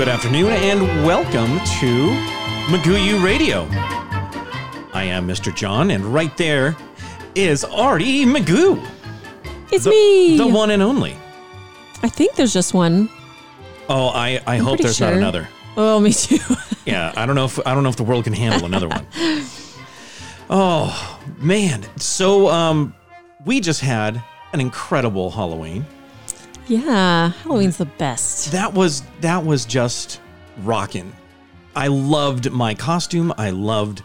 Good afternoon and welcome to Magoo U Radio. I am Mr. John, and right there is Artie Magoo, It's the, me. the one and only. I think there's just one. Oh, I, I hope there's not another. Oh, me too. Yeah, I don't know if I don't know if the world can handle another one. Oh man, so um, we just had an incredible Halloween. Yeah, Halloween's the best. That was that was just rocking. I loved my costume. I loved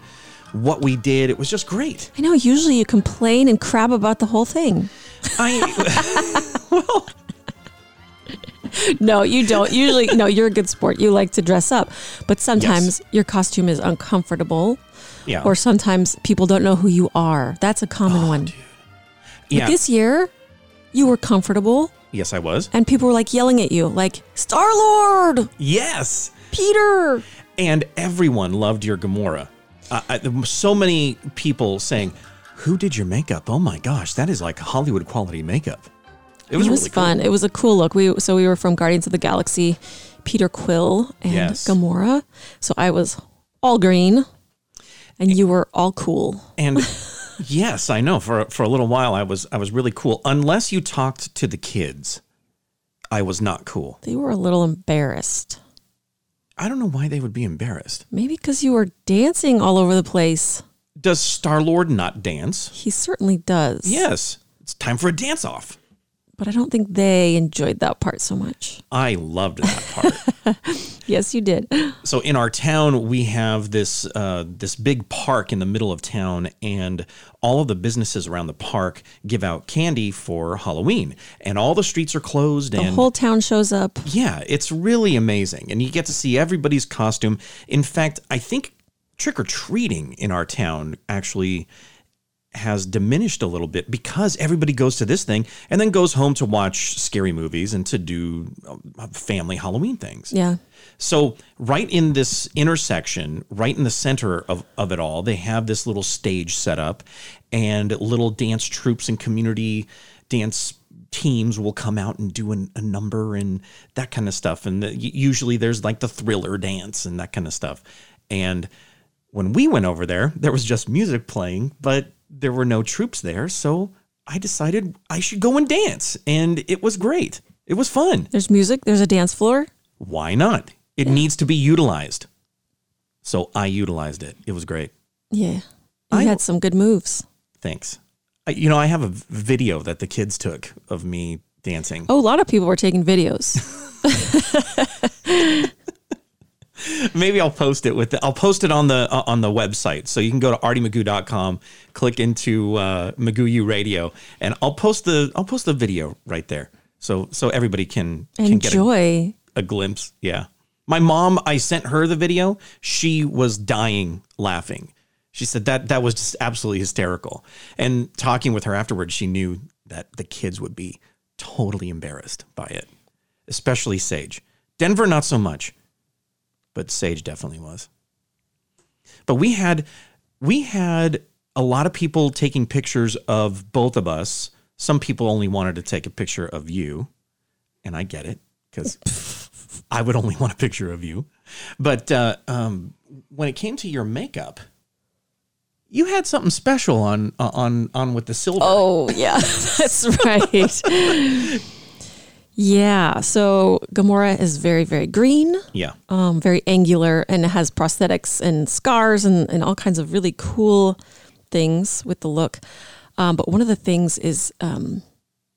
what we did. It was just great. I know. Usually you complain and crab about the whole thing. I well, No, you don't. Usually, no, you're a good sport. You like to dress up, but sometimes your costume is uncomfortable, yeah, or sometimes people don't know who you are. That's a common oh, one. yeah. This year, you were comfortable, yes, I was. and people were like yelling at you, like Star Lord, Yes, Peter. and everyone loved your Gamora. Uh, I, so many people saying, "Who did your makeup? Oh my gosh, that is like Hollywood quality makeup." It was, it was really fun. Cool. It was a cool look. We so we were from Guardians of the Galaxy, Peter Quill and Yes. Gamora. So I was all green, and you were all cool. And yes, I know. For for a little while, I was I was really cool. Unless you talked to the kids, I was not cool. They were a little embarrassed, I don't know why they would be embarrassed. maybe because you were dancing all over the place. Does Star Lord not dance? He certainly does. Yes, it's time for a dance off. But I don't think they enjoyed that part so much. I loved that part. Yes, you did. so in our town, we have this uh, this big park in the middle of town, and all of the businesses around the park give out candy for Halloween, and all the streets are closed. The and whole town shows up. Yeah, it's really amazing. And you get to see everybody's costume. In fact, I think trick or treating in our town actually has diminished a little bit because everybody goes to this thing and then goes home to watch scary movies and to do uh, family Halloween things. Yeah. So, right in this intersection, right in the center of, of it all, they have this little stage set up, and little dance troops and community dance teams will come out and do an, a number and that kind of stuff. And the, usually there's like the thriller dance and that kind of stuff. And when we went over there, there was just music playing, but there were no troops there. So, I decided I should go and dance, and it was great. It was fun There's music. There's a dance floor. why not? It needs to be utilized. So I utilized it. It was great. Yeah. You I- had some good moves. Thanks. I, you know, I have a video that the kids took of me dancing. Oh, a lot of people were taking videos. Maybe I'll post it with the, I'll post it on the uh, on the website. So you can go to artiemagoo.com, click into uh, Magoo U Radio, and I'll post the I'll post the video right there. So so everybody can can get a, Enjoy. a glimpse. Yeah. My mom, I sent her the video. She was dying laughing. She said that that was just absolutely hysterical. And talking with her afterwards, she knew that the kids would be totally embarrassed by it, especially Sage. Denver, not so much, but Sage definitely was. But we had we had a lot of people taking pictures of both of us. Some people only wanted to take a picture of you, and I get it because I would only want a picture of you. But uh, um, when it came to your makeup, you had something special on on on with the silver. Oh, yeah, that's right. yeah. So Gamora is very, very green, yeah, um, very angular, and has prosthetics and scars and, and all kinds of really cool things with the look. Um, but one of the things is um,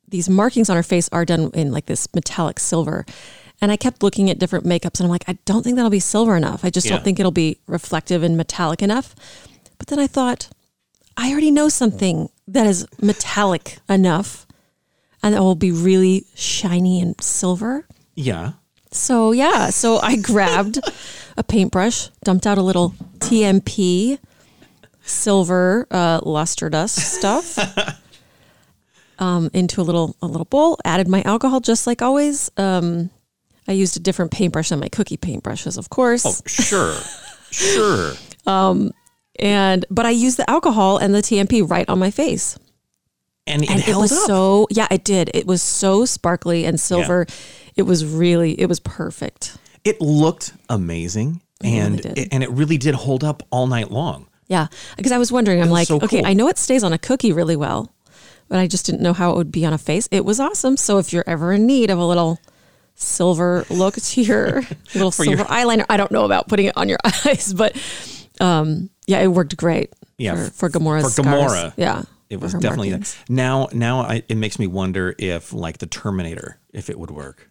these markings on her face are done in like this metallic silver. And I kept looking at different makeups and I'm like, I don't think that'll be silver enough. I just Yeah. don't think it'll be reflective and metallic enough. But then I thought, I already know something that is metallic enough and it will be really shiny and silver. yeah. So yeah, so I grabbed a paintbrush, dumped out a little TMP silver uh, luster dust stuff um, into a little a little bowl. Added my alcohol just like always. Um, I used a different paintbrush than my cookie paintbrushes, of course. Oh, sure, sure. Um, And but I used the alcohol and the TMP right on my face. And it and it was up. so yeah it did it was so sparkly and silver it was really it was perfect it looked amazing, and really it, and it really did hold up all night long. Yeah, because I was wondering, I'm was like, so okay, cool. I know it stays on a cookie really well, but I just didn't know how it would be on a face. It was awesome. So if you're ever in need of a little silver look to your little your- silver eyeliner, I don't know about putting it on your eyes, but um, yeah, it worked great. Yeah, for, for Gamora's for scars. Gamora, Yeah, It was definitely markings. now. Now I, it makes me wonder if like the Terminator, if it would work.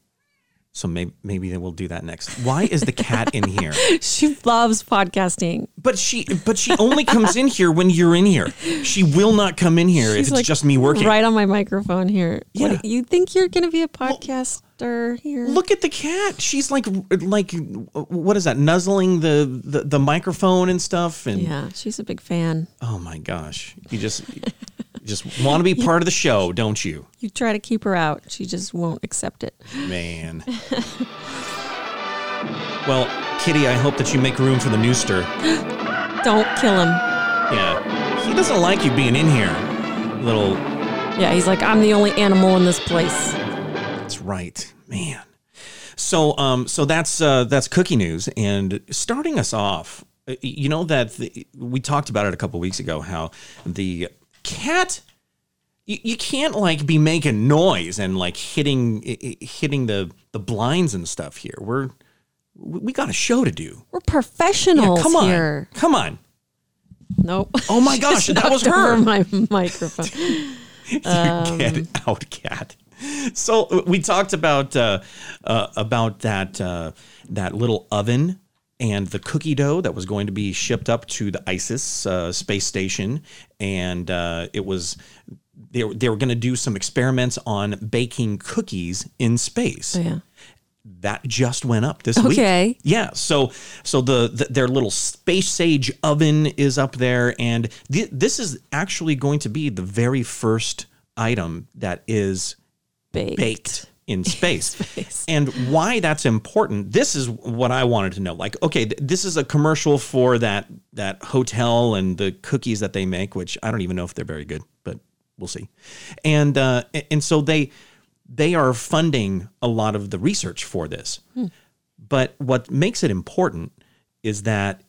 So maybe maybe they will do that next. Why is the cat in here? She loves podcasting. But she but she only comes in here when you're in here. She will not come in here if it's like just me working. right on my microphone here. Yeah. What, you think you're going to be a podcaster here? Look at the cat. She's like like what is that? Nuzzling the the, the microphone and stuff and Yeah, she's a big fan. oh my gosh. You just you just want to be part of the show, don't you? You try to keep her out, she just won't accept it. Man. well, Kitty, I hope that you make room for the newster. Don't kill him. Yeah. He doesn't like you being in here. Little Yeah, he's like, I'm the only animal in this place. That's right, man. So, um, so that's uh, that's cookie news, and starting us off, uh, you know that the, we talked about it a couple weeks ago. How the cat, you, you can't like be making noise and like hitting hitting the the blinds and stuff here. We're we got a show to do. We're professionals come on, here. come on. Nope. Oh my gosh, that was her. my microphone. you get out, cat. So we talked about uh, uh, about that uh, that little oven and the cookie dough that was going to be shipped up to the ISIS uh, space station, and uh, it was they were, they were going to do some experiments on baking cookies in space Oh, yeah. that just went up this week. Okay. Yeah. So so the, the their little space sage oven is up there, and th- this is actually going to be the very first item that is Baked. baked in space. Space. And why that's important, this is what I wanted to know. Like, okay, th- this is a commercial for that that hotel and the cookies that they make, which I don't even know if they're very good, but we'll see. And uh, and so they they are funding a lot of the research for this. But what makes it important is that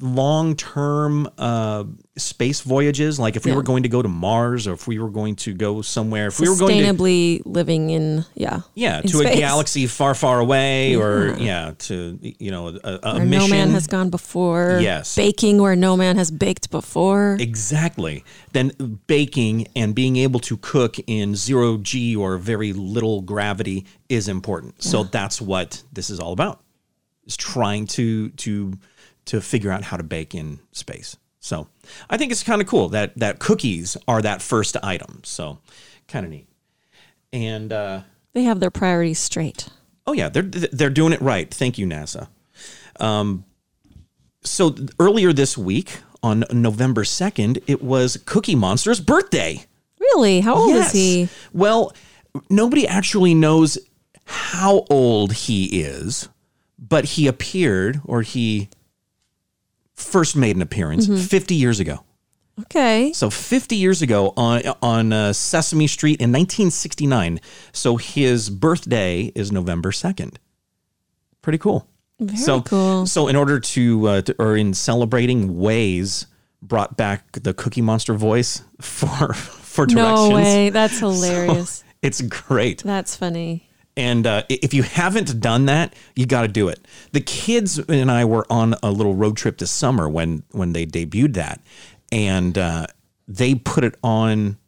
long term uh, space voyages, like if we Yeah. were going to go to Mars or if we were going to go somewhere, if we were going to Sustainably living in, yeah. yeah, in to a galaxy far, far away, or yeah, to you know a, a Where mission. no man has gone before. Yes. Baking where no man has baked before. exactly. Then baking and being able to cook in zero g or very little gravity is important. So that's what this is all about. Is trying to to to figure out how to bake in space. So I think it's kind of cool that that cookies are that first item. So kind of neat. And uh, They have their priorities straight. Oh yeah, they're they're doing it right. Thank you, NASA. Um, so earlier this week on November second, it was Cookie Monster's birthday. Really? How old Yes. is he? Well, nobody actually knows how old he is, but he appeared or he first made an appearance Mm-hmm. 50 years ago. Okay. So 50 years ago on on uh, Sesame Street in 1969. So his birthday is November 2nd. Pretty cool. Very so cool. So in order to, uh, to or in celebrating Waze brought back the Cookie Monster voice for for directions. No way. That's hilarious. It's great. That's funny. And uh, if you haven't done that, you got to do it. The kids and I were on a little road trip this summer when when they debuted that, and uh, they put it on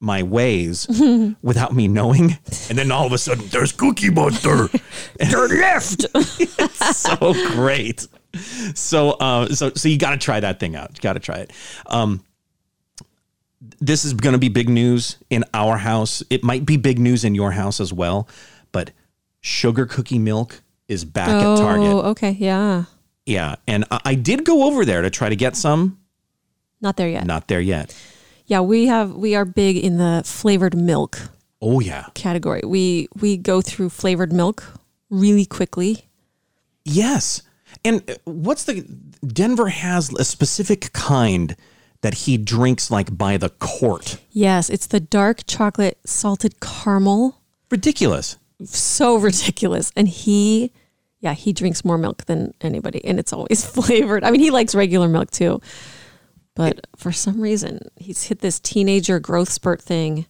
my Waze without me knowing, and then all of a sudden there's Cookie Monster. Turn left. so great. So uh, so so you got to try that thing out. You got to try it. Um, this is going to be big news in our house. It might be big news in your house as well. Sugar cookie milk is back at Target. oh, okay. Yeah. Yeah, and I, I did go over there to try to get some. Not there yet. Not there yet. Yeah, we have we are big in the flavored milk Oh yeah, category. We we go through flavored milk really quickly. yes. And uh, what's the Denver has a specific kind that he drinks like by the quart. Yes, it's the dark chocolate salted caramel. Ridiculous. So ridiculous. And he Yeah, he drinks more milk than anybody, and it's always flavored. I mean, he likes regular milk too, but for some reason, he's hit this teenager growth spurt thing,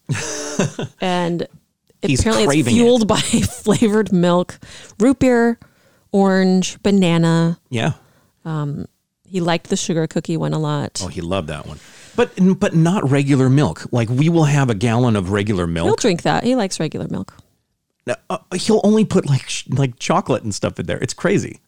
and He's apparently it's craving it. fueled by flavored milk, root beer, orange, banana. Yeah. Um, he liked the sugar cookie one a lot. Oh, he loved that one. But but not regular milk. Like we will have a gallon of regular milk. He'll drink that. He likes regular milk. Uh, he'll only put like sh- like chocolate and stuff in there. It's crazy.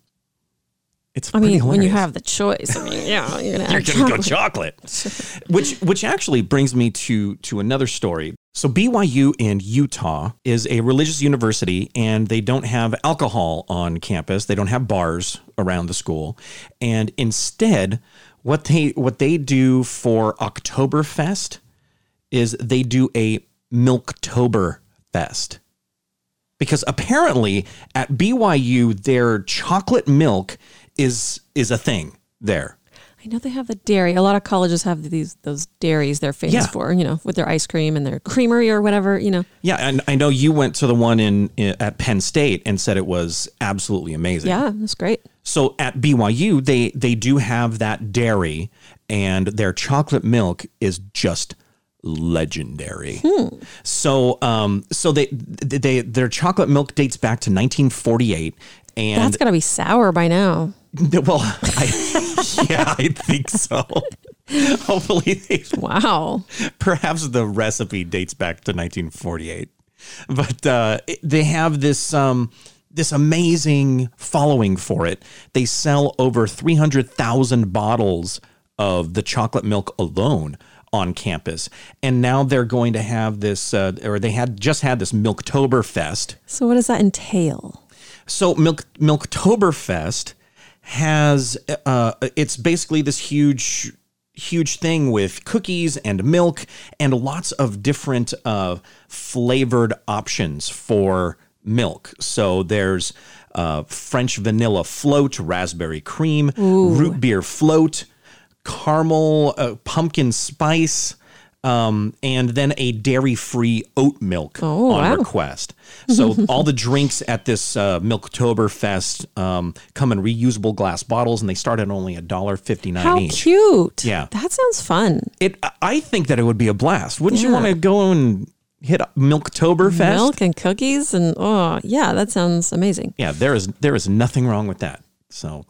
It's I mean, when you have the choice, I mean, yeah, you're gonna you're gonna go chocolate. chocolate. which which actually brings me to to another story. So BYU in Utah is a religious university and they don't have alcohol on campus. They don't have bars around the school. And instead, what they what they do for Oktoberfest is they do a Milktober Fest. Because apparently at BYU their chocolate milk is is a thing there. I know they have the dairy. A lot of colleges have these those dairies they're famous Yeah. for, you know, with their ice cream and their creamery or whatever, you know. Yeah, and I know you went to the one in, in at Penn State and said it was absolutely amazing. Yeah, that's great. So at BYU, they they do have that dairy, and their chocolate milk is just legendary. So um so they they their chocolate milk dates back to 1948, and That's got to be sour by now. well, I, yeah, I think so. Hopefully, they Wow. perhaps the recipe dates back to 1948 but uh, they have this um, this amazing following for it they sell over 300000 bottles of the chocolate milk alone on campus and now they're going to have this uh, or they had just had this milktober fest So what does that entail? so Milk Milktoberfest has uh, it's basically this huge huge thing with cookies and milk and lots of different uh, flavored options for milk. So there's uh, French vanilla float, raspberry cream, root beer float, caramel, uh, pumpkin spice. Um, and then a dairy-free oat milk Oh, on wow. request. So all the drinks at this uh, Milktoberfest um, come in reusable glass bottles, and they start at only a dollar fifty nine How each. cute. Yeah. That sounds fun. It, I think that it would be a blast. Wouldn't you want to go and hit Milktoberfest? Milk and cookies and oh, yeah, that sounds amazing. Yeah, there is there is nothing wrong with that. So,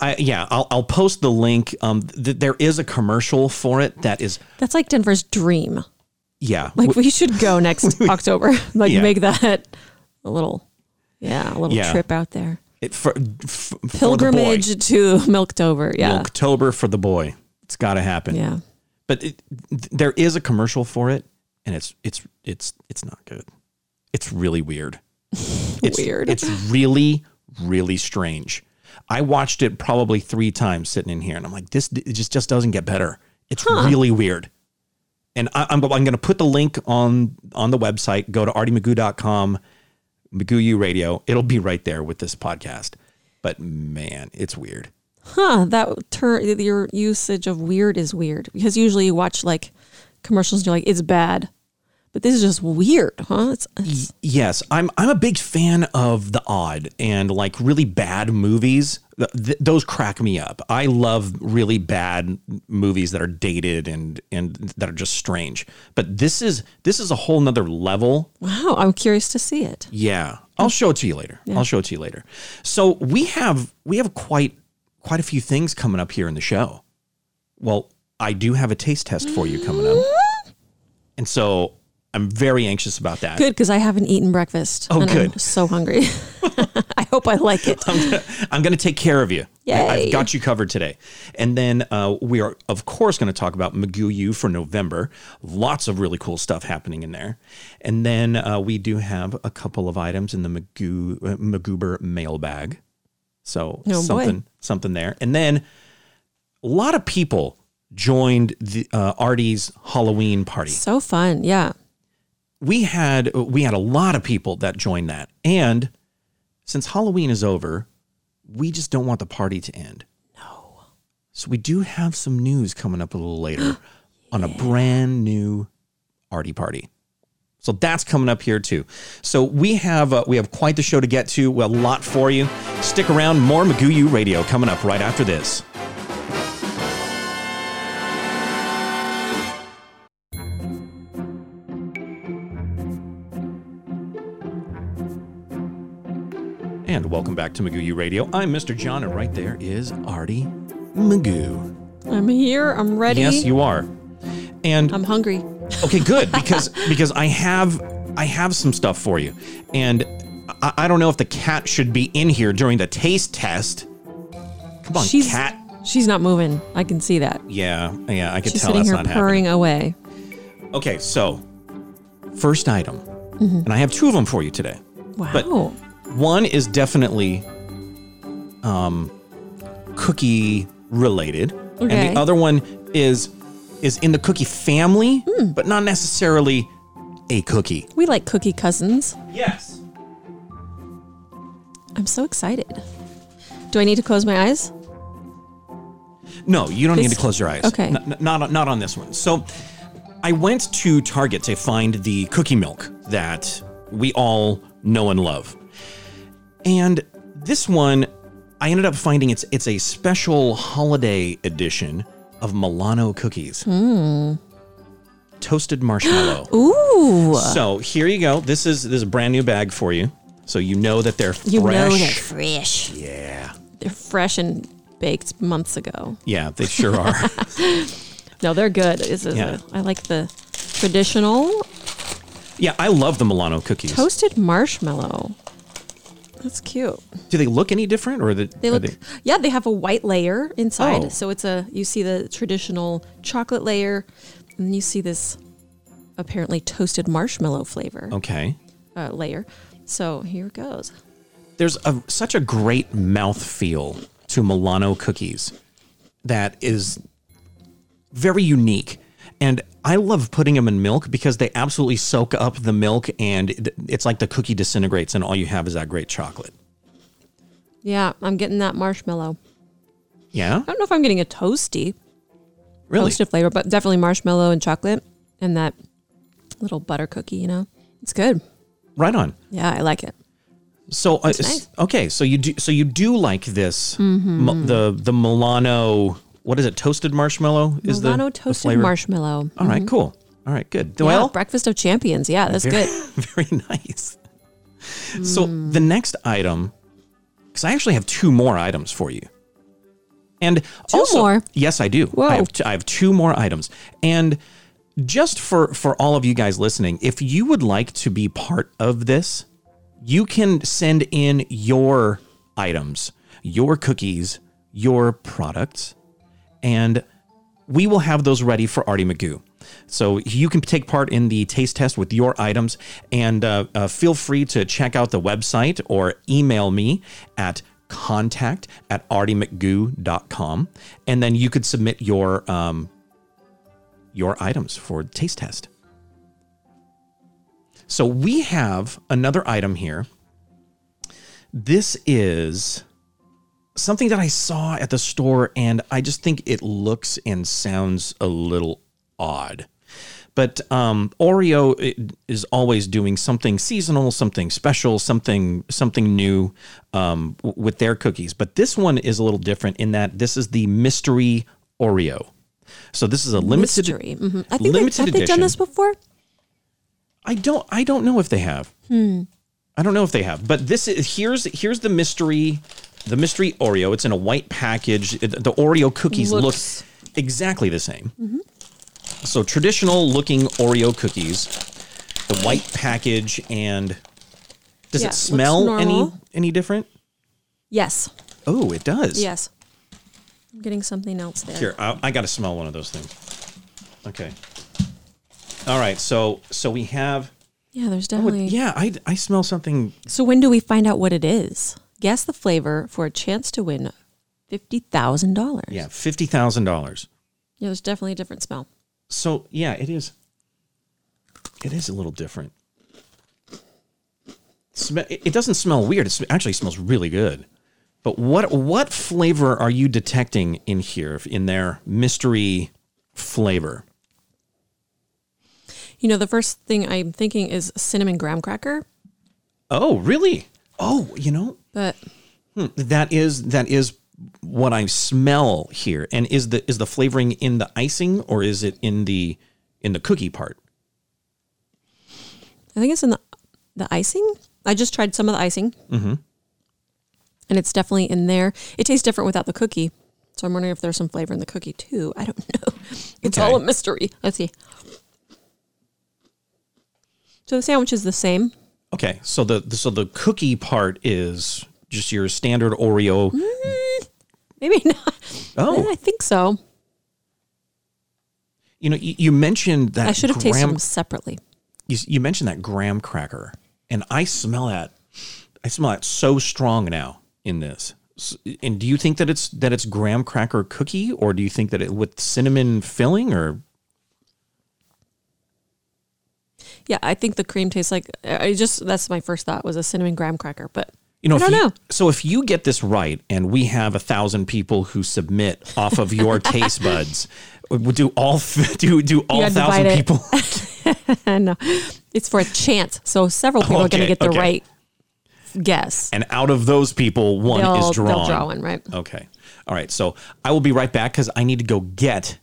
I yeah, I'll I'll post the link. Um, th- there is a commercial for it that is That's like Denver's dream. yeah, Like we should go next October. Like Yeah. make that a little yeah, a little Yeah. trip out there. it, for, f- for Pilgrimage the to Milktober. Yeah. Milktober for the boy. It's got to happen. Yeah. but it, th- there is a commercial for it and it's it's it's it's not good it's really weird it's Weird. it's really really strange i watched it probably three times sitting in here and i'm like this it just just doesn't get better. It's really weird. And I, i'm, I'm going to put the link on on the website. Go to artiemagoo.com magoo radio. It'll be right there with this podcast. But man it's weird. Huh, that ter- your usage of weird is weird. Because usually you watch like commercials and you're like it's bad. But this is just weird, huh? It's, it's Yes, I'm I'm a big fan of the odd and like really bad movies. Th- th- those crack me up. I love really bad movies that are dated and and that are just strange. But this is this is a whole nother level. wow, I'm curious to see it. Yeah, I'll show it to you later. I'll show it to you later. So we have we have quite quite a few things coming up here in the show. Well, I do have a taste test for you coming up, mm-hmm. and so I'm very anxious about that. Good because I haven't eaten breakfast. Oh, and I'm good. so hungry. I hope I like it. I'm going to take care of you. Yay. I've got you covered today. And then uh, we are, of course, going to talk about Magoo U for November. Lots of really cool stuff happening in there. And then uh, we do have a couple of items in the Magoo, uh, Magoober mailbag. So Oh, boy. something, something there. And then a lot of people joined the uh, Artie's Halloween party So fun. Yeah. We had we had a lot of people that joined that and since halloween is over we just don't want the party to end no so we do have some news coming up a little later on a brand new Artie party So that's coming up here too. So we have uh, we have quite the show to get to. A lot for you. Stick around. More Magoo Radio coming up right after this. And welcome back to Magoo U Radio. I'm Mr. John, and right there is Artie Magoo. I'm here. I'm ready. Yes, you are. And I'm hungry. okay, good because because I have I have some stuff for you, and I, I don't know if the cat should be in here during the taste test. Come on, She's cat. She's not moving. I can see that. Yeah, yeah, I can She's tell sitting that's here not purring away. Okay, so first item, Mm-hmm. and I have two of them for you today. Wow. But- One is definitely um cookie related. And the other one is is in the cookie family, Hmm. but not necessarily a cookie. we like cookie cousins. Yes. I'm so excited. Do I need to close my eyes? No, you don't need to close your eyes. okay. N- not not on this one. So I went to Target to find the cookie milk that we all know and love. And this one I ended up finding it's it's a special holiday edition of Milano cookies. Hmm. Toasted marshmallow. Ooh. So here you go. This is this is a brand new bag for you. So you know that they're fresh. You know they're fresh. yeah. They're fresh and baked months ago. Yeah, they sure are. No, they're good. Is Yeah. a, I like the traditional yeah, I love the Milano cookies. toasted marshmallow. That's cute. Do they look any different, or the, They look, yeah, they have a white layer inside. Oh. So it's a, you see the traditional chocolate layer, and you see this apparently toasted marshmallow flavor okay? uh, layer. So here it goes. There's a such a great mouth feel to Milano cookies that is very unique, and I love putting them in milk because they absolutely soak up the milk, and it's like the cookie disintegrates, and all you have is that great chocolate. Yeah, I'm getting that marshmallow. Yeah, I don't know if I'm getting a toasty really. toasted flavor, but definitely marshmallow and chocolate and that little butter cookie, you know? It's good. Right on. Yeah, I like it. So uh, nice. okay, so you do so you do like this Mm-hmm. Mo- the the Milano what is it toasted marshmallow is Milano the, the toasted flavor? marshmallow. All right, mm-hmm. cool. All right, good. Yeah, Well, breakfast of champions. Yeah, that's very, good. very nice. So the next item, because I actually have two more items for you, and Two also, more? Yes, I do. Whoa. I have, t- I have two more items, and just for for all of you guys listening, if you would like to be part of this, you can send in your items, your cookies, your products, and we will have those ready for Artie Magoo. So you can take part in the taste test with your items, and uh, uh, feel free to check out the website or email me at contact at artiemagoo.com, and then you could submit your um, your items for taste test. So we have another item here. This is something that I saw at the store, and I just think it looks and sounds a little odd. But um, Oreo is always doing something seasonal, something special, something something new um, with their cookies. But this one is a little different in that this is the mystery Oreo. So this is a limited. Mystery. Mhm. I think limited they, have they done this before? I don't. I don't know if they have. Hmm. I don't know if they have. But this is here's here's the mystery, the mystery Oreo. It's in a white package. It- the Oreo cookies Looks- look exactly the same. So traditional looking Oreo cookies, the white package, and does Yeah, it smell any any different? Yes. Oh, it does. Yes. I'm getting something else there. Here, I, I got to smell one of those things. Okay. All right. So so we have. Yeah, there's oh, definitely. yeah, I I smell something So when do we find out what it is? Guess the flavor for a chance to win fifty thousand dollars. Yeah, fifty thousand dollars. Yeah, there's definitely a different smell. So yeah, it is. It is a little different. It doesn't smell weird. It actually smells really good. But what what flavor are you detecting in here in their mystery flavor? You know, the first thing I'm thinking is cinnamon graham cracker, Oh, really? Oh, you know, but that is that is what I smell here. And is the is the flavoring in the icing or is it in the in the cookie part? I think it's in the the icing. I just tried some of the icing, mm-hmm. and it's definitely in there. It tastes different without the cookie, so I'm wondering if there's some flavor in the cookie too. I don't know. It's Okay. all a mystery. Let's see. So the sandwich is the same. Okay, so the, the so the cookie part is just your standard Oreo. Mm, maybe not. Oh, I think so. you know, you, you mentioned that I should have tasted them separately. you, you mentioned that graham cracker, and I smell that. I smell that so strong now in this. And do you think that it's that it's graham cracker cookie, or do you think that it with cinnamon filling, or Yeah, I think the cream tastes like. I just that's my first thought was a cinnamon graham cracker, but you know? I don't you, know. So if you get this right, and we have a thousand people who submit off of your taste buds, would do all do do all thousand people? Know it's for a chance. So several people are going to get the okay. right guess. and out of those people, one They'll, is drawn. they'll draw one, right? Okay. All right. So I will be right back because I need to go get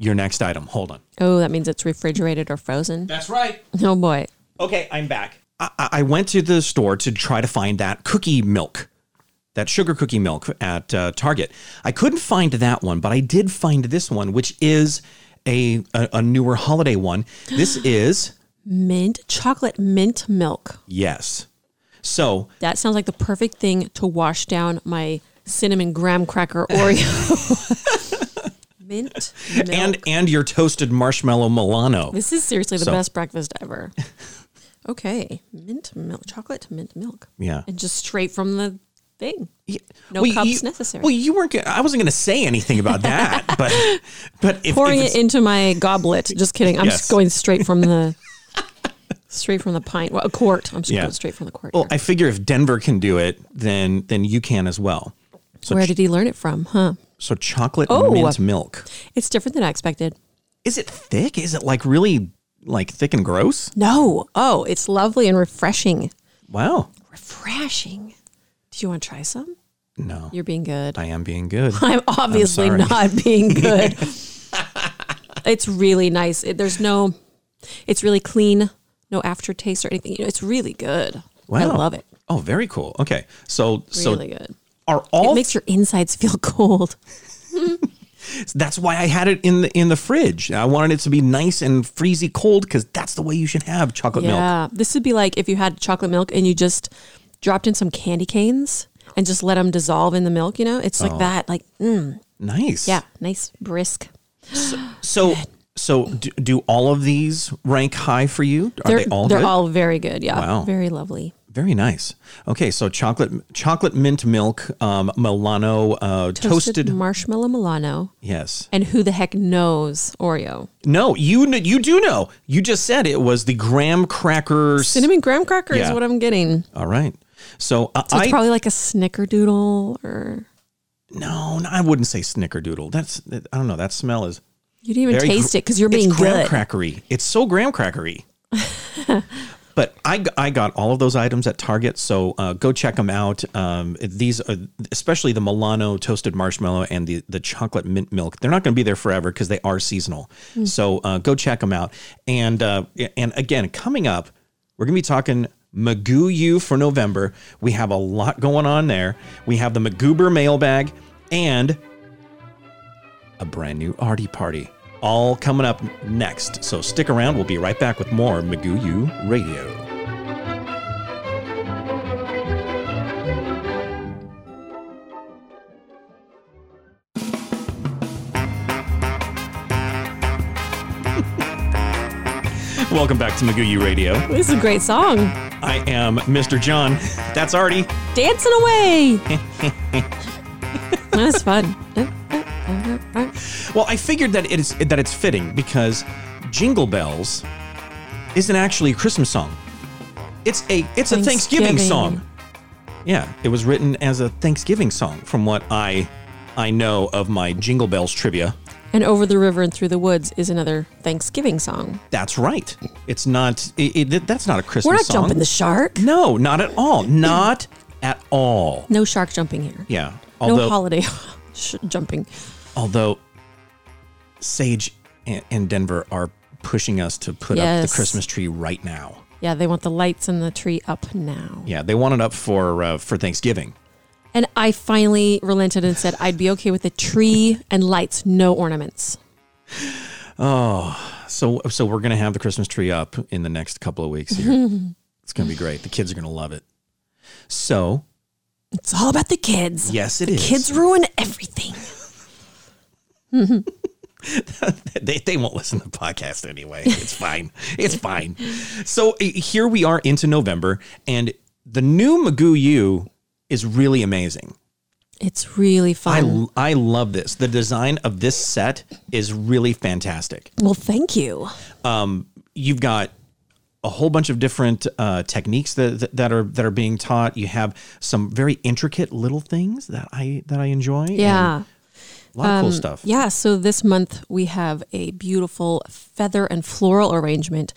your next item. Hold on. Oh, that means it's refrigerated or frozen. That's right. Oh boy. Okay, I'm back. I, I I went to the store to try to find that cookie milk, that sugar cookie milk at uh, Target. I couldn't find that one, but I did find this one, which is a, a, a newer holiday one. This is, Mint chocolate mint milk. yes. So That sounds like the perfect thing to wash down my cinnamon graham cracker Oreo. mint milk. and and your toasted marshmallow Milano. this is seriously the So- best breakfast ever. Okay, mint milk, chocolate mint milk, Yeah. and just straight from the thing. No Well, cups you- necessary. Well, you weren't. I wasn't going to say anything about that, but but if, Pouring if it into my goblet. Just kidding. I'm Yes. just going straight from the straight from the pint. Well, a quart. I'm just Yeah. going straight from the quart. well, here. I figure if Denver can do it, then then you can as well. So Where did he learn it from? Huh? So chocolate Oh. mint uh, milk. It's different than I expected. Is it thick? Is it like really like thick and gross? No. Oh, it's lovely and refreshing. Wow. Refreshing. Do you want to try some? No, You're being good. I am being good. I'm obviously sorry. not being good. it's really nice. It, there's no, it's really clean, no aftertaste or anything. You know, it's really good. Wow. I love it. Oh, very cool. Okay, so so Really good. Are It makes your insides feel cold. that's why I had it in the in the fridge. I wanted it to be nice and freezy cold because that's the way you should have chocolate milk. Yeah. This would be like if you had chocolate milk and you just dropped in some candy canes and just let them dissolve in the milk, you know? It's Oh. like that. Like, mm, Nice. yeah, nice, brisk. So so do, do all of these rank high for you? Are They're, they all they're good? all very good. Yeah. Wow. Very lovely. Very nice. Okay, so chocolate chocolate mint milk, um, Milano uh, toasted. marshmallow Milano. yes. And who the heck knows Oreo? No, you kn- you do know. You just said it was the graham crackers. Cinnamon graham cracker Yeah. is what I'm getting. All right. So, uh, So it's I probably like a snickerdoodle or no, no, I wouldn't say snickerdoodle. That's I don't know. That smell is you didn't even very taste gr- it because you're it's being graham good. crackery. It's so graham crackery. but I got all of those items at Target, so uh, go check them out. Um, these, are, especially the Milano toasted marshmallow and the the chocolate mint milk, they're not going to be there forever because they are seasonal. Hmm. So uh, go check them out. And uh, and again, coming up, we're going to be talking. Magoo U for November. We have a lot going on there. We have the Magoober mailbag and a brand new Artie party. All coming up next. So stick around. We'll be right back with more Magoo U Radio. Welcome back to Magoo U Radio. This is a great song. I am Mr. John. That's Artie. Dancing away. That's fun. Well, I figured that it is that it's fitting because Jingle Bells isn't actually a Christmas song. It's a it's a Thanksgiving song. Yeah, it was written as a Thanksgiving song from what I I know of my Jingle Bells trivia. And Over the River and Through the Woods is another Thanksgiving song. That's right. It's not. It, it, that's not a Christmas song. We're not song. jumping the shark. No, not at all. Not at all. No shark jumping here. Yeah. no holiday sh- jumping. although Sage and, Denver are pushing us to put up the Christmas tree right now. Yeah, they want the lights and the tree up now. Yeah, they want it up for uh, for Thanksgiving. And I finally relented and said I'd be okay with the tree and lights, no ornaments. Oh, so so we're gonna have the Christmas tree up in the next couple of weeks here. it's gonna be great. The kids are gonna love it. So It's all about the kids. yes, it is. Kids ruin everything. they, they won't listen to the podcast anyway. It's fine. It's fine. So uh, here we are into November, and the new Magoo U is really amazing. It's really fun. I, I love this. The design of this set is really fantastic. well, thank you. Um, You've got a whole bunch of different uh, techniques that, that that are that are being taught. You have some very intricate little things that I that I enjoy. and Yeah. A lot of cool um, stuff. Yeah, so this month we have a beautiful feather and floral arrangement.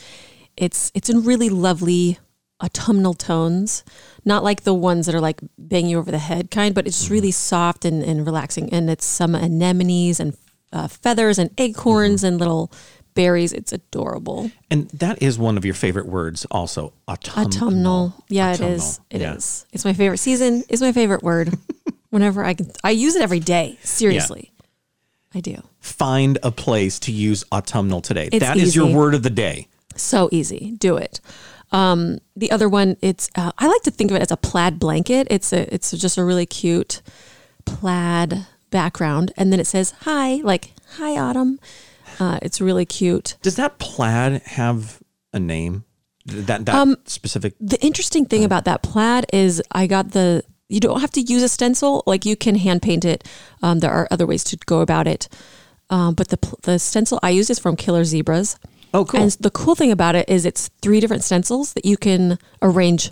It's it's in really lovely autumnal tones, not like the ones that are like bang you over the head kind, but it's really mm-hmm. soft and, and relaxing. And it's some anemones and uh, feathers and acorns mm-hmm. and little berries. It's adorable. And that is one of your favorite words, also autumnal. Autumnal. Yeah, it Autumnal. is. It is. Yeah. It's my favorite season. It's my favorite word. Whenever I can, I use it every day. Seriously, I do. Find a place to use autumnal today. It's That is your word of the day. So easy. Do it. Um, the other one, it's uh, I like to think of it as a plaid blanket. It's a it's just a really cute plaid background, and then it says hi, like hi autumn. Uh, it's really cute. Does that plaid have a name? That that Um, specific. The interesting thing about that plaid is I got the you don't have to use a stencil. Like you can hand paint it. Um, there are other ways to go about it. Um, but the the stencil I use is from Killer Zebras. Oh, cool. And the cool thing about it is it's three different stencils that you can arrange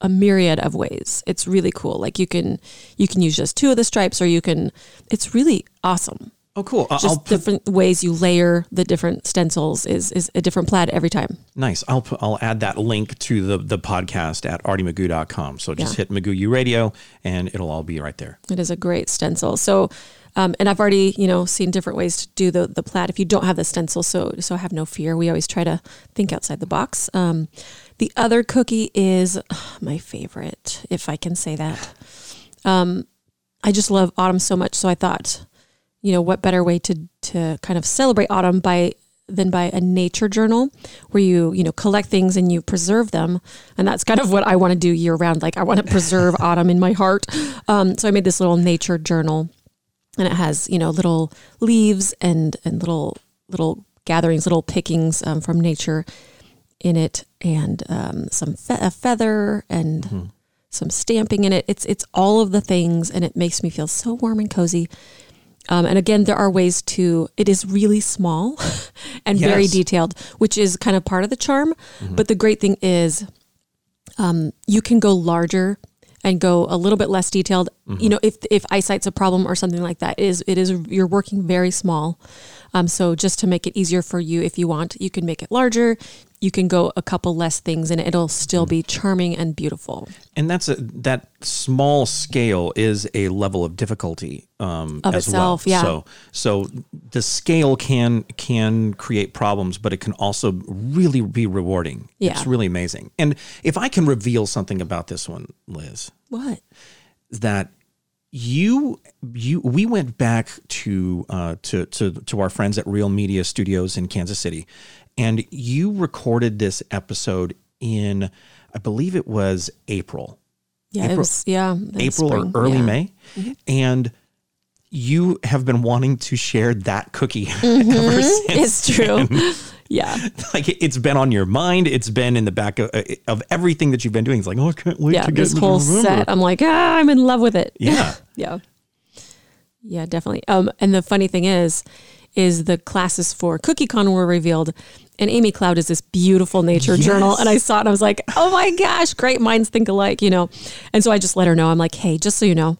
a myriad of ways. It's really cool. Like you can you can use just two of the stripes or you can it's really awesome. Oh, cool. Just put, different ways you layer the different stencils is is a different plaid every time. nice. I'll put, I'll add that link to the the podcast at artiemagoo.com. So just Yeah. hit Magoo U Radio and it'll all be right there. It is a great stencil. So um, and I've already, you know, seen different ways to do the the plaid if you don't have the stencil. So so have no fear. We always try to think outside the box. Um, the other cookie is my favorite, if I can say that. Um, I just love autumn so much. So I thought, you know, what better way to to kind of celebrate autumn by than by a nature journal where you you know collect things and you preserve them. And that's kind of what i want to do year round like i want to preserve autumn in my heart. Um, so i made this little nature journal and it has you know little leaves and and little little gatherings little pickings um, from nature in it and um, some fe- a feather and some stamping in it. It's it's all of the things and it makes me feel so warm and cozy um, and again, there are ways to, it is really small and very detailed, which is kind of part of the charm. But the great thing is um, you can go larger and go a little bit less detailed. You know, if, if eyesight's a problem or something like that, it is, it is, you're working very small. Um, so just to make it easier for you, if you want, you can make it larger. You can go a couple less things and it'll still be charming and beautiful. And that's a that small scale is a level of difficulty um, Of as itself, well. yeah. So so the scale can can create problems, but it can also really be rewarding. Yeah. It's really amazing. And if I can reveal something about this one, Liz, What? that you you we went back to uh, to to to our friends at Real Media Studios in Kansas City, and you recorded this episode in I believe it was April. Yeah, April- it was, yeah. April spring, or early yeah. May, and you have been wanting to share that cookie Mm-hmm. ever since. It's true. Yeah. Like it's been on your mind. It's been in the back of, of everything that you've been doing. It's like, oh, I can't wait Yeah. to get This whole set. I'm like, ah, I'm in love with it. Yeah. Yeah. Yeah, definitely. Um, and the funny thing is, is the classes for CookieCon were revealed, and Amy Cloud is this beautiful nature journal, and I saw it, and I was like, oh my gosh, great minds think alike, you know. And so I just let her know. I'm like, hey, just so you know,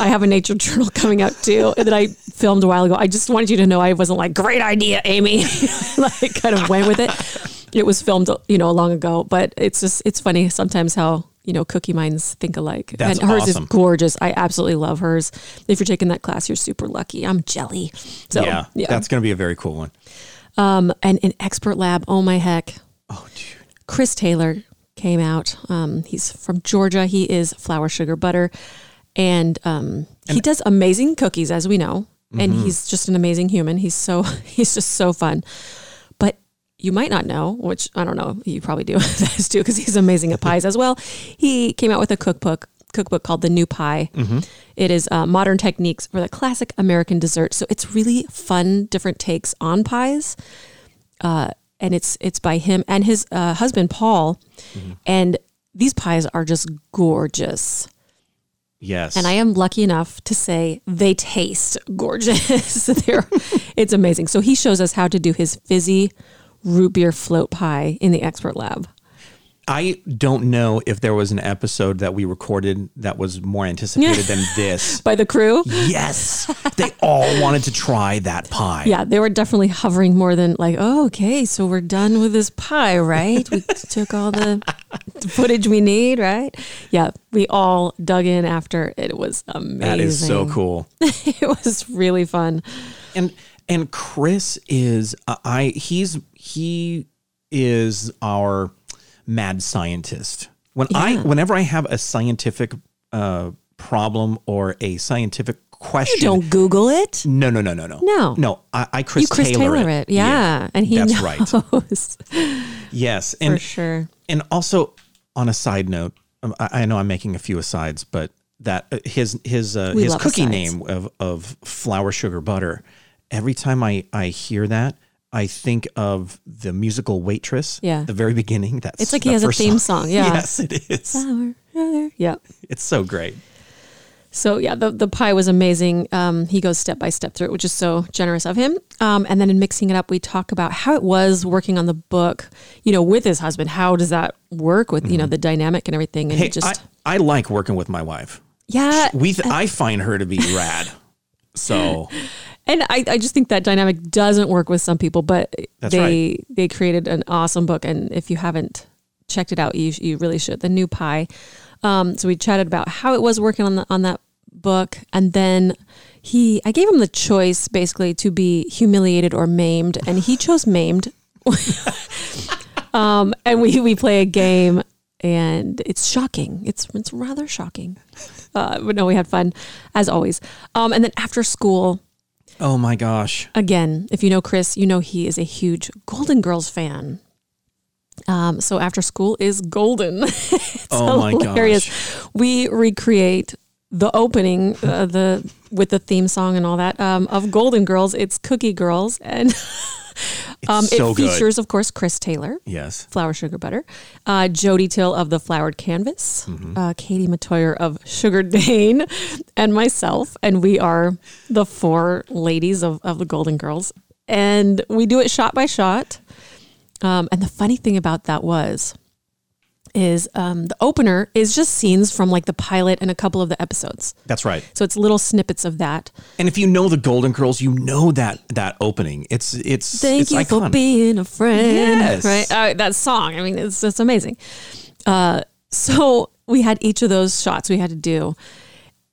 I have a nature journal coming out too that I filmed a while ago. I just wanted you to know I wasn't like, great idea, Amy. like kind of went with it. It was filmed, you know, long ago, but it's just, it's funny sometimes how, you know, cookie minds think alike. That's and hers awesome. is gorgeous. I absolutely love hers. If you're taking that class, you're super lucky. I'm jelly. So yeah, yeah. that's going to be a very cool one. um, and an expert lab. Oh my heck. Oh, dude. Chris Taylor came out. Um, he's from Georgia. He is flour, sugar, butter, and um, he does amazing cookies, as we know. And Mm-hmm. he's just an amazing human. He's so he's just so fun. But you might not know, which I don't know. You probably do this too, because he's amazing at pies as well. He came out with a cookbook cookbook called The New Pie. Mm-hmm. It is uh, modern techniques for the classic American dessert. So it's really fun, different takes on pies Uh, and it's it's by him and his uh, husband Paul, and these pies are just gorgeous. Yes. And I am lucky enough to say they taste gorgeous. They're, it's amazing. So he shows us how to do his fizzy root beer float pie in the expert lab. I don't know if there was an episode that we recorded that was more anticipated than this. By the crew, Yes. They all wanted to try that pie. yeah, they were definitely hovering more than like, oh, okay, so we're done with this pie, right? We took all the footage we need, right? Yeah, we all dug in after. It was amazing. That is so cool. it was really fun. and and Chris is uh, I he's he is our mad scientist. When I whenever I have a scientific uh, problem or a scientific question, Don't Google it. no no no no no No. no I, I Chris, You Chris Taylor, Taylor, it, yeah. and he that's knows right. Yes, for and sure. and also on a side note, um, I, I know I'm making a few asides, but that uh, his his uh, his cookie asides. name of of flour sugar butter. Every time I I hear that, I think of the musical Waitress. Yeah. the very beginning. That's It's like he has a theme song, yeah. yes, it is. Yeah. It's so great. So yeah, the the pie was amazing. Um, he goes step by step through it, which is so generous of him. Um, and then in mixing it up, we talk about how it was working on the book, you know, with his husband. How does that work with you know the dynamic and everything? And Mm-hmm. Hey, just I, I like working with my wife. yeah, We th- I find her to be rad. So and I, I just think that dynamic doesn't work with some people, but That's they they created an awesome book, and if you haven't checked it out, you you really should. The New Pie. Um, so we chatted about how it was working on the on that book, and then he I gave him the choice basically to be humiliated or maimed, and he chose maimed. um, and we we play a game, and it's shocking. It's it's rather shocking. Uh, but no, we had fun as always. Um, and then after school, oh my gosh, again, if you know Chris, you know he is a huge Golden Girls fan. Um, so after school is golden. it's Oh my hilarious. We recreate the opening, uh, the with the theme song and all that um, of Golden Girls. It's Cookie Girls, and um, so it good. features, of course, Chris Taylor, yes. Flour Sugar Butter, uh, Jody Till of the Floured Canvas, Mm-hmm. uh, Katie Matoyer of Sugar Dane, and myself. And we are the four ladies of, of the Golden Girls. And we do it shot by shot. Um, and the funny thing about that was, is um, the opener is just scenes from like the pilot and a couple of the episodes. That's right. So it's little snippets of that. And if you know the Golden Girls, you know that that opening. It's it's Thank it's you for being a friend. Yes. Right. Uh, that song. I mean, it's it's amazing. Uh, so we had each of those shots we had to do,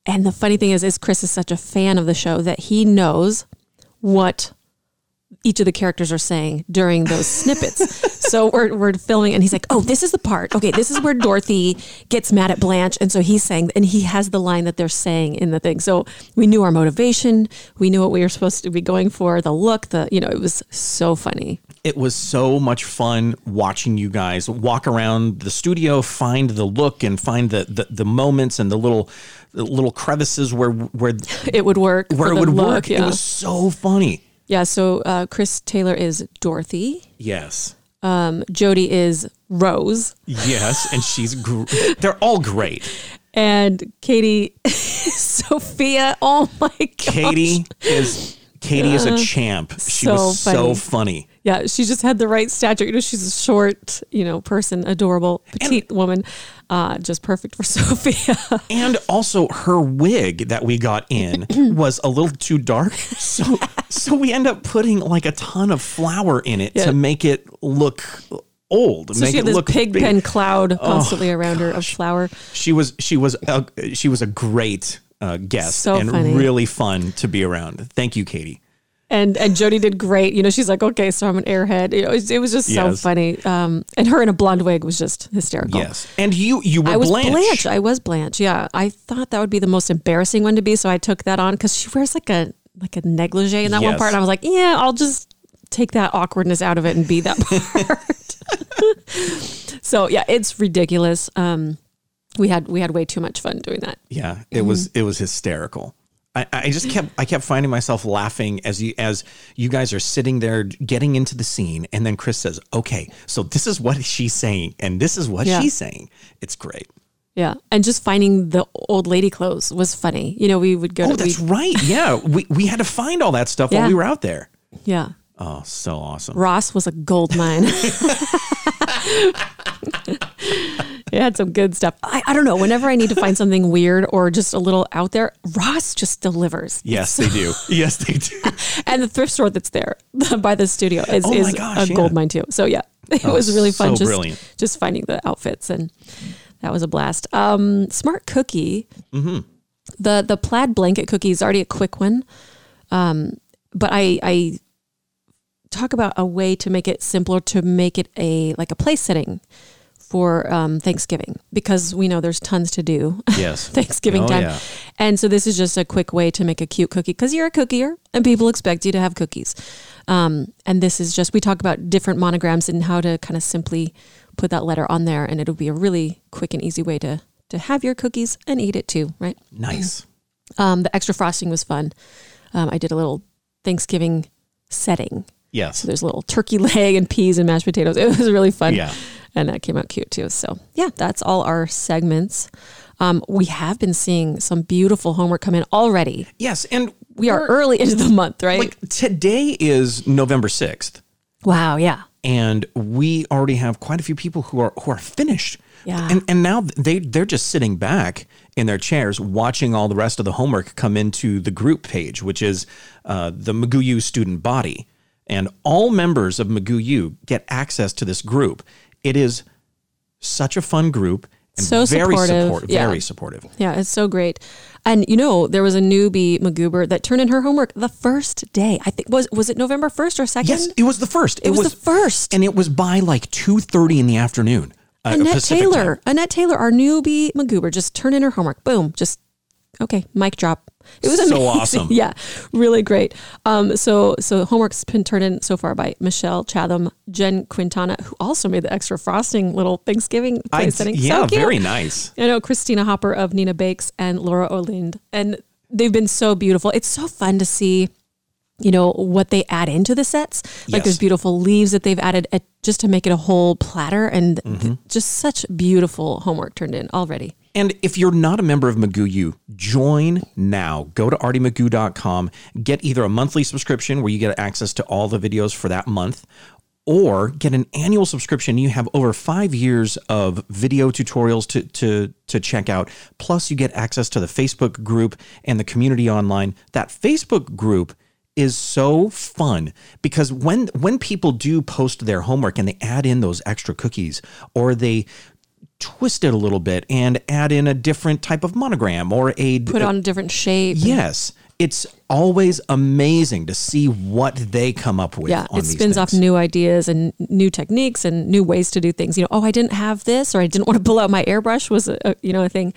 and the funny thing is, is Chris is such a fan of the show that he knows what each of the characters are saying during those snippets. so we're, we're filming and he's like, oh, this is the part. Okay, this is where Dorothy gets mad at Blanche. And so he's saying, and he has the line that they're saying in the thing. So we knew our motivation. We knew what we were supposed to be going for, the look, the, you know, it was so funny. It was so much fun watching you guys walk around the studio, find the look and find the the, the moments and the little the little crevices where where It would work. where it would look, work. Yeah. It was so funny. Yeah. So uh, Chris Taylor is Dorothy. Yes. Um, Jody is Rose. Yes, and she's gr- they're all great. And Katie Sophia. Oh my God. Katie is Katie is a champ. She so was so funny. funny. Yeah, she just had the right stature. You know, she's a short, you know, person, adorable, petite woman, uh, just perfect for Sophia. And also her wig that we got in was a little too dark. So so we end up putting like a ton of flour in it Yeah. to make it look old. So make she had this look pig pen cloud constantly around her of flour. She was she was a, she was a great uh, guest So and funny. really fun to be around. Thank you, Katie. And and Jody did great. You know, she's like, okay, so I'm an airhead. It, was, it was just so funny. Um, and her in a blonde wig was just hysterical. Yes, and you you were I was Blanche. Blanche. I was Blanche. Yeah, I thought that would be the most embarrassing one to be, so I took that on because she wears like a like a negligee in that one part. And I was like, yeah, I'll just take that awkwardness out of it and be that part. so yeah, it's ridiculous. Um, we had we had way too much fun doing that. Yeah, it was Mm-hmm. it was hysterical. I, I just kept I kept finding myself laughing as you as you guys are sitting there getting into the scene, and then Chris says, "Okay, so this is what she's saying, and this is what Yeah. she's saying." It's great. Yeah, and just finding the old lady clothes was funny. You know, we would go Oh, to that's we, right. Yeah, we we had to find all that stuff Yeah. while we were out there. yeah. Oh, so awesome. Ross was a gold mine. it had some good stuff. I, I don't know. Whenever I need to find something weird or just a little out there, Ross just delivers. Yes, they do. Yes, they do. And the thrift store that's there by the studio is, Oh is gosh, a yeah. gold mine too. So yeah, it Oh, was really fun. so just, brilliant. just finding the outfits and that was a blast. Um, Smart Cookie, Mm-hmm. the the plaid blanket cookie is already a quick one. Um, but I I talk about a way to make it simpler to make it a like a place setting for um, Thanksgiving because we know there's tons to do. Yes. Thanksgiving Oh, time. yeah. And so this is just a quick way to make a cute cookie because you're a cookier and people expect you to have cookies. Um, and this is just, we talk about different monograms and how to kind of simply put that letter on there. And it'll be a really quick and easy way to, to have your cookies and eat it too, right? Nice. Um, the extra frosting was fun. Um, I did a little Thanksgiving setting. Yes. So there's a little turkey leg and peas and mashed potatoes. It was really fun. Yeah. And that came out cute too. So yeah, that's all our segments. Um, we have been seeing some beautiful homework come in already. Yes, and We are early into the month, right? Like today is November sixth. wow, yeah. and we already have quite a few people who are who are finished. Yeah. And and now they they're just sitting back in their chairs watching all the rest of the homework come into the group page, which is uh, the Magoo U student body, and all members of Magoo U get access to this group. It is such a fun group and So very supportive. support, Yeah. very supportive. Yeah, it's so great. And you know, there was a newbie Magoober that turned in her homework the first day. I think was was it November first or second? Yes, it was the first. it, was, the first. and it was by like two thirty in the afternoon. uh, Annette Pacific time. Taylor, Annette Taylor, our newbie Magoober, just turned in her homework. Boom, just okay, mic drop. It was So amazing. awesome. Yeah, really great. Um, so so homework's been turned in so far by Michelle Chatham, Jen Quintana, who also made the extra frosting little Thanksgiving I, setting. yeah, so very nice. I know Christina Hopper of Nina Bakes and Laura Olind, and they've been so beautiful. It's so fun to see, you know, what they add into the sets. Like Yes. there's beautiful leaves that they've added at, just to make it a whole platter, and Mm-hmm. th- just such beautiful homework turned in already. And if you're not a member of Magoo U, join now. Go to artiemagoo.com, get either a monthly subscription where you get access to all the videos for that month, or get an annual subscription. You have over five years of video tutorials to, to, to check out. Plus, you get access to the Facebook group and the community online. That Facebook group is so fun because when when people do post their homework and they add in those extra cookies or they twist it a little bit and add in a different type of monogram or a Put on a different shape. yes it's always amazing to see what they come up with Yeah, it spins off new ideas and new techniques and new ways to do things. You know, oh, I didn't have this, or I didn't want to pull out my airbrush was a, a you know a thing.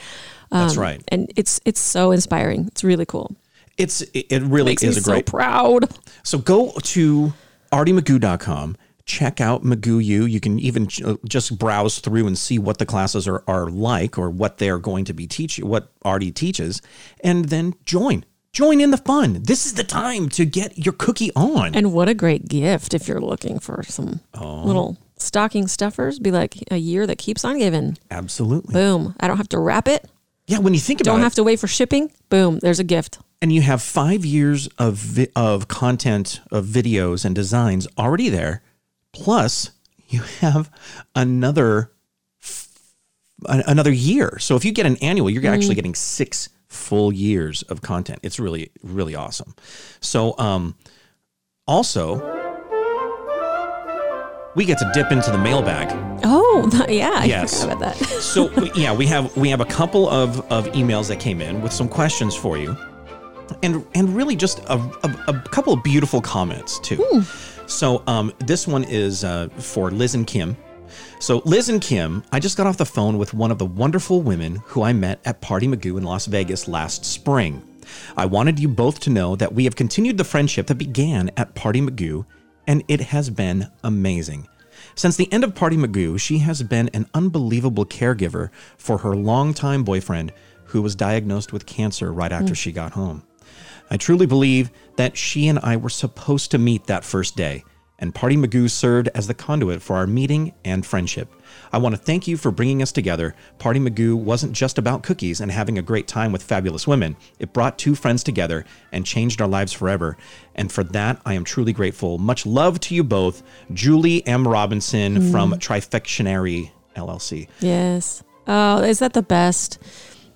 that's Um, right And it's it's so inspiring. It's really cool. It's it really Makes is a so great proud. So go to artiemagoo.com, check out Magoo U. You can even uh, just browse through and see what the classes are, are like or what they're going to be teaching, what Artie teaches, and then join. Join in the fun. This is the time to get your cookie on. And what a great gift if you're looking for some Oh. little stocking stuffers. Be like a year that keeps on giving. Absolutely. Boom. I don't have to wrap it. Yeah, when you think about it. Don't have to wait for shipping. Boom. There's a gift. And you have five years of vi- of content of videos and designs already there. Plus, you have another f- another year. So if you get an annual, you're actually getting six full years of content. It's really really awesome. So um, also. We get to dip into the mailbag. Oh, yeah. I Yes. forgot about that. So yeah, we have we have a couple of, of emails that came in with some questions for you, and and really just a, a, a couple of beautiful comments too. So um, this one is uh, for Liz and Kim. So Liz and Kim, I just got off the phone with one of the wonderful women who I met at Party Magoo in Las Vegas last spring. I wanted you both to know that we have continued the friendship that began at Party Magoo, and it has been amazing. Since the end of Party Magoo, she has been an unbelievable caregiver for her longtime boyfriend who was diagnosed with cancer right after she got home. I truly believe that she and I were supposed to meet that first day, and Party Magoo served as the conduit for our meeting and friendship. I want to thank you for bringing us together. Party Magoo wasn't just about cookies and having a great time with fabulous women. It brought two friends together and changed our lives forever. And for that, I am truly grateful. Much love to you both. Julie M. Robinson mm. from Trifectionary LLC. Yes. Oh, is that the best?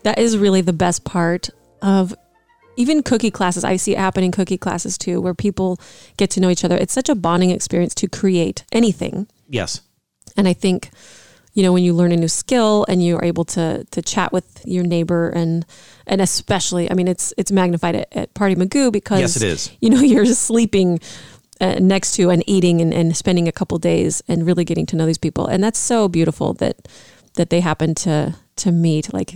That is really the best part of even cookie classes. I see it happen in cookie classes too, where people get to know each other. It's such a bonding experience to create anything. Yes. And I think, you know, when you learn a new skill and you're able to to chat with your neighbor and and especially, I mean, it's it's magnified at, at Party Magoo because Yes, it is. You know, you're just sleeping uh, next to and eating and, and spending a couple days and really getting to know these people, and that's so beautiful that that they happen to to meet. Like,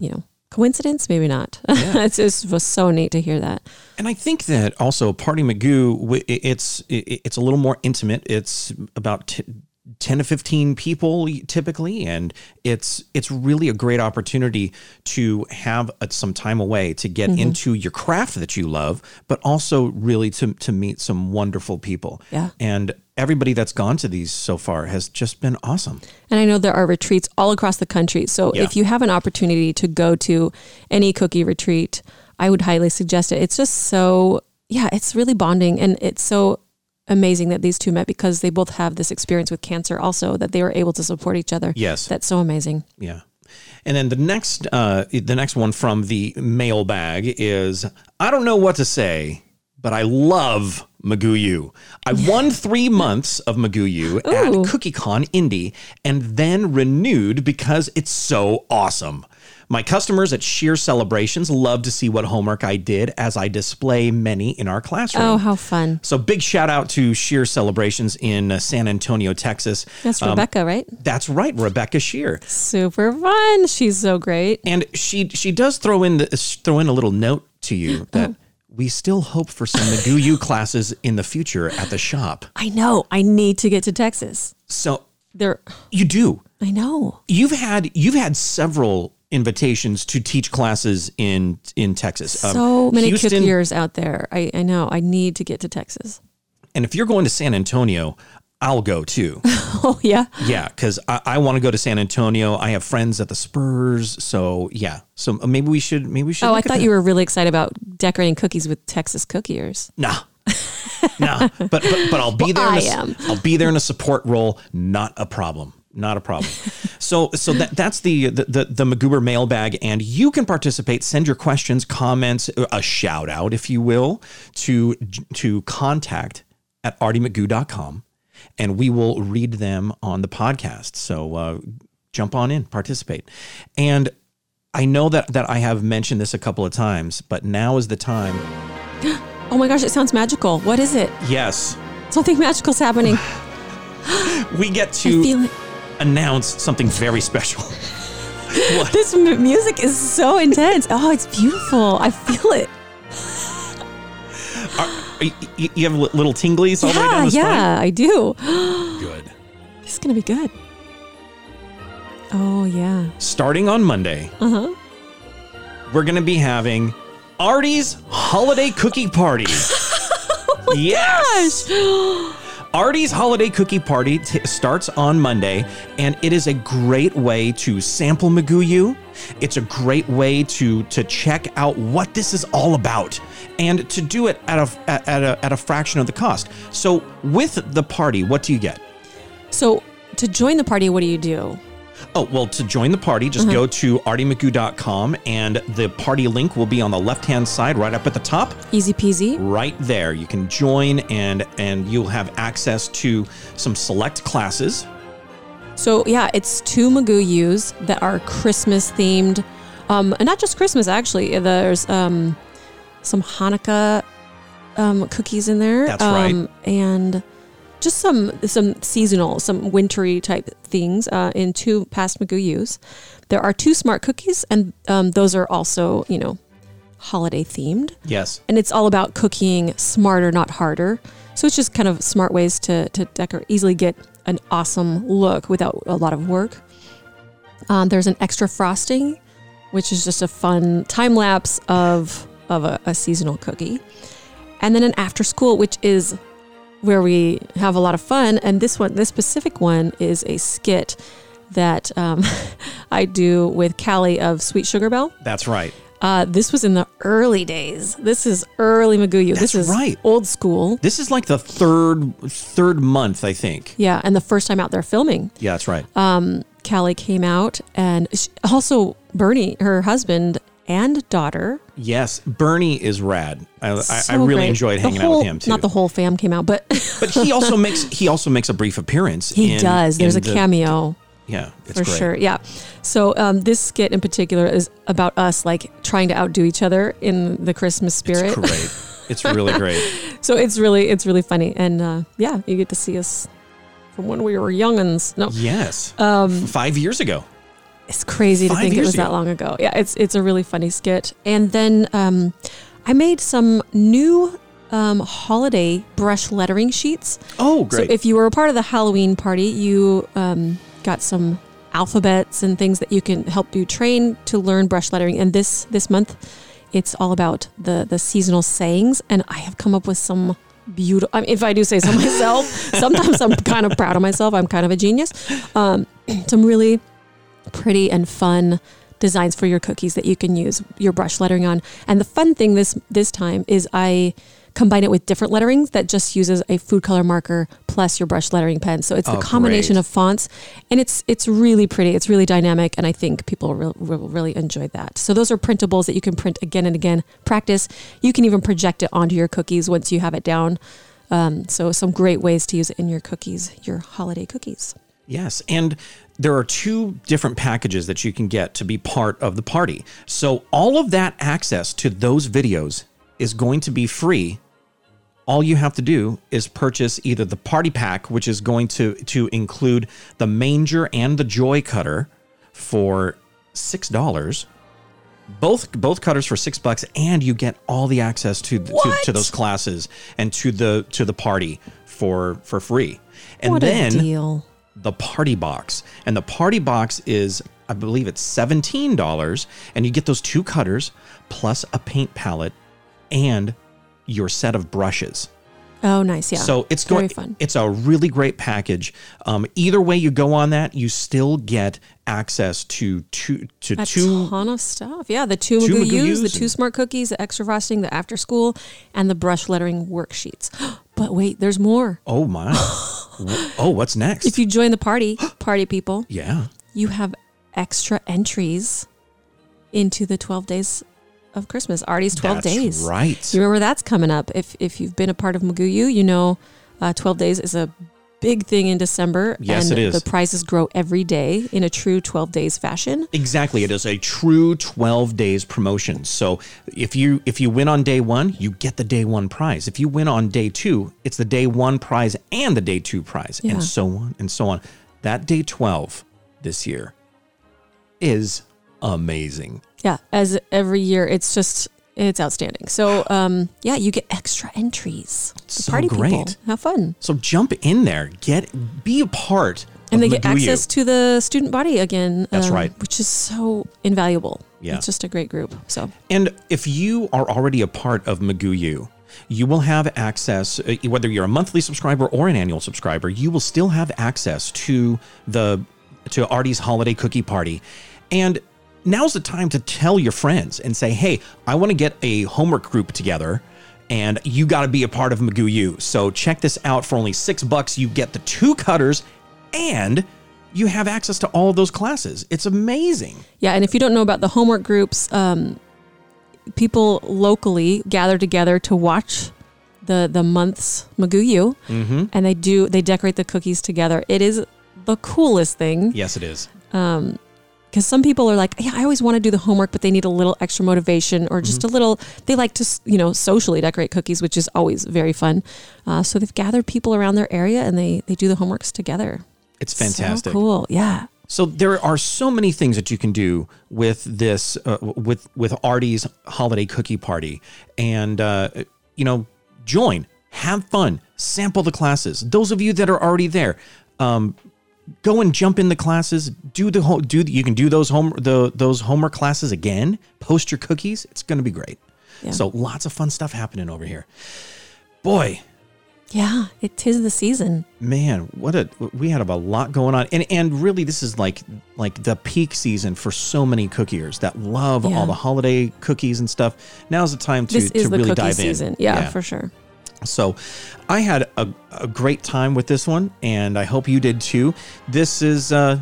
you know, coincidence? Maybe not. it's just was so neat to hear that. And I think that also Party Magoo, it's it's a little more intimate. It's about t- ten to fifteen people typically, and it's it's really a great opportunity to have uh some time away to get Mm-hmm. into your craft that you love, but also really to to meet some wonderful people. Yeah. and everybody that's gone to these so far has just been awesome. And I know there are retreats all across the country. So Yeah. if you have an opportunity to go to any cookie retreat, I would highly suggest it. It's just so, yeah, it's really bonding. And it's so amazing that these two met because they both have this experience with cancer also, that they were able to support each other. Yes. That's so amazing. Yeah. And then the next uh the next one from the mailbag is I don't know what to say, but I love Magoo U. I won three months of Magoo U Ooh. at CookieCon Indy and then renewed because it's so awesome. My customers at Sheer Celebrations love to see what homework I did as I display many in our classroom. Oh, how fun. So big shout out to Sheer Celebrations in uh, San Antonio, Texas. That's Um, Rebecca, right? That's right, Rebecca Sheer. Super fun. She's so great. And she she does throw in the, throw in a little note to you that we still hope for some Magoo classes in the future at the shop. I know. I need to get to Texas. So There, you do. I know. You've had you've had several invitations to teach classes in in Texas. Um, So many Houston, cookiers out there. I, I know. I need to get to Texas. and if you're going to San Antonio, I'll go too. Oh, yeah. yeah, because I, I want to go to San Antonio. I have friends at the Spurs, so yeah. So maybe we should maybe we should. Oh, I thought you were really excited about decorating cookies with Texas cookie ears. Nah. nah. But, but but I'll be there. Well, a, I am. I'll be there in a support role. Not a problem. Not a problem. so so that that's the the the, the Magoober mailbag, and you can participate. Send your questions, comments, a shout out, if you will, to to contact at artiemagoo.com, and we will read them on the podcast. So uh, jump on in, participate, and. I know that, that I have mentioned this a couple of times, but now is the time. Oh my gosh, it sounds magical. What is it? Yes, Something magical's happening. we get to feel it. Announce something very special. what? This m- music is so intense. Oh, it's beautiful. I feel it. Are, you, you- you have little tinglies all the way Yeah, down the spine? yeah, I do. Good. This is going to be good. Oh, yeah. Starting on Monday, Uh huh. we're going to be having Artie's holiday cookie party. yes. Artie's holiday cookie party t- starts on Monday, and it is a great way to sample Magoo U. It's a great way to to check out what this is all about, and to do it at a at a, at a fraction of the cost. So with the party, what do you get? So to join the party, what do you do? Oh, well, to join the party, just go to artiemagoo.com and the party link will be on the left hand side right up at the top. Easy peasy. Right there. You can join and and you'll have access to some select classes. So yeah, it's two Magoo Us that are Christmas themed, um, and not just Christmas actually. There's um, some Hanukkah um, cookies in there. That's right. um, and just some some seasonal, some wintry type things uh, in two past Magoo Us. There are two smart cookies, and um, those are also you know holiday themed Yes. and it's all about cooking smarter, not harder. So it's just kind of smart ways to to decorate, easily get an awesome look without a lot of work. Um, there's an extra frosting, which is just a fun time lapse of of a, a seasonal cookie, and then an after school, which is where we have a lot of fun. And this one, this specific one, is a skit that um, I do with Callye of Sweet Sugar Belle. That's right. Uh, this was in the early days. This is early Magoo U. this is right. old school. This is like the third third month, I think. Yeah, and the first time out there filming, Yeah, that's right. Callye came out, and she, also Bernie, her husband and daughter. yes, Bernie is rad. I, I, I really great. enjoyed hanging whole- out with him too. Not the whole fam came out, but but he also makes he also makes a brief appearance. he in- does. There's a the- cameo Yeah, it's for great. sure. Yeah. So um, this skit in particular is about us like trying to outdo each other in the Christmas spirit. It's great. It's really great. So it's really it's really funny, and uh, yeah, you get to see us from when we were youngins. No, Yes. Um, Five years ago. It's crazy to Five think it was that long ago. Yeah, it's it's a really funny skit. And then um, I made some new um, holiday brush lettering sheets. Oh, great. So if you were a part of the Halloween party, you um, got some alphabets and things that you can help you train to learn brush lettering. And this this month, it's all about the the seasonal sayings. And I have come up with some beautiful. I mean, if I do say so myself, sometimes I'm kind of proud of myself. I'm kind of a genius. Um, some really pretty and fun designs for your cookies that you can use your brush lettering on. And the fun thing this this time is I combine it with different letterings that just uses a food color marker plus your brush lettering pen. So it's Oh, the combination great. of fonts and it's it's really pretty. It's really dynamic and I think people will, will really enjoy that. So those are printables that you can print again and again. Practice. You can even project it onto your cookies once you have it down. Um, so some great ways to use it in your cookies, your holiday cookies. Yes, and there are two different packages that you can get to be part of the party. So all of that access to those videos is going to be free. All you have to do is purchase either the party pack, which is going to to include the manger and the joy cutter for six dollars. Both both cutters for six bucks, and you get all the access to, to to those classes and to the to the party for for free. And what then a deal. The party box. And the party box is, I believe it's $17. And you get those two cutters plus a paint palette and your set of brushes. Oh, nice. Yeah. So it's very going, fun. it's a really great package. Um, either way you go on that, you still get access to two, to A two. ton of stuff. Yeah, the two two Magoo the two smart cookies, the extra frosting, the after school, and the brush lettering worksheets. But wait, there's more. Oh my. oh, what's next? If you join the party, party people, yeah. you have extra entries into the 12 days of Christmas. Artie's 12 That's days. right. You remember that's coming up. If if you've been a part of Magoo U, you know uh, 12 days is a big thing in December. Yes, and it is. The prizes grow every day in a true 12 days fashion. Exactly. It is a true 12 days promotion. So if you if you win on day 1, you get the day 1 prize. If you win on day 2, it's the day 1 prize and the day 2 prize Yeah. and so on and so on. That day 12 this year is amazing. Yeah, as every year, it's just it's outstanding. So, um, yeah, you get extra entries. The So party great. people have fun, So jump in there, get be a part and they get Magoo U. access to the student body again. um, That's right. which is so invaluable. Yeah. it's just a great group. So, And if you are already a part of Magoo U, you will have access, uh, whether you're a monthly subscriber or an annual subscriber, you will still have access to the to Artie's holiday cookie party. And now's the time to tell your friends and say, hey, I want to get a homework group together and you got to be a part of Magoo U. So check this out for only six bucks. You get the two cutters and you have access to all of those classes. It's amazing. Yeah, and if you don't know about the homework groups, um, people locally gather together to watch the the month's Magoo U, Mm-hmm. and they do they decorate the cookies together. It is the coolest thing Yes, it is. Because some people are like, yeah, I always want to do the homework, but they need a little extra motivation or just Mm-hmm. a little. They like to you know socially decorate cookies, which is always very fun. Uh, so they've gathered people around their area and they they do the homeworks together. It's fantastic. So cool, yeah. So there are so many things that you can do with this, uh, with with Artie's holiday cookie party, and uh, you know, join, have fun, sample the classes. Those of you that are already there, um, go and jump in the classes. Do the whole do. You can do those home the those homework classes again. Post your cookies. It's going to be great. Yeah. So lots of fun stuff happening over here. Boy, Yeah, it is the season. man what a we had a lot going on and and really this is like like the peak season for so many cookiers that love Yeah. all the holiday cookies and stuff now's the time to, This to the really cookie dive season. in Yeah, for sure. So i had a, a great time with this one and i hope you did too this is uh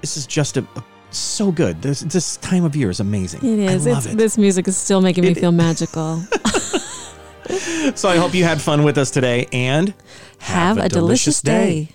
this is just a, a so good this this time of year is amazing It is. i love It's, it This music is still making me It- feel magical. so i hope you had fun with us today and Have, a, delicious day.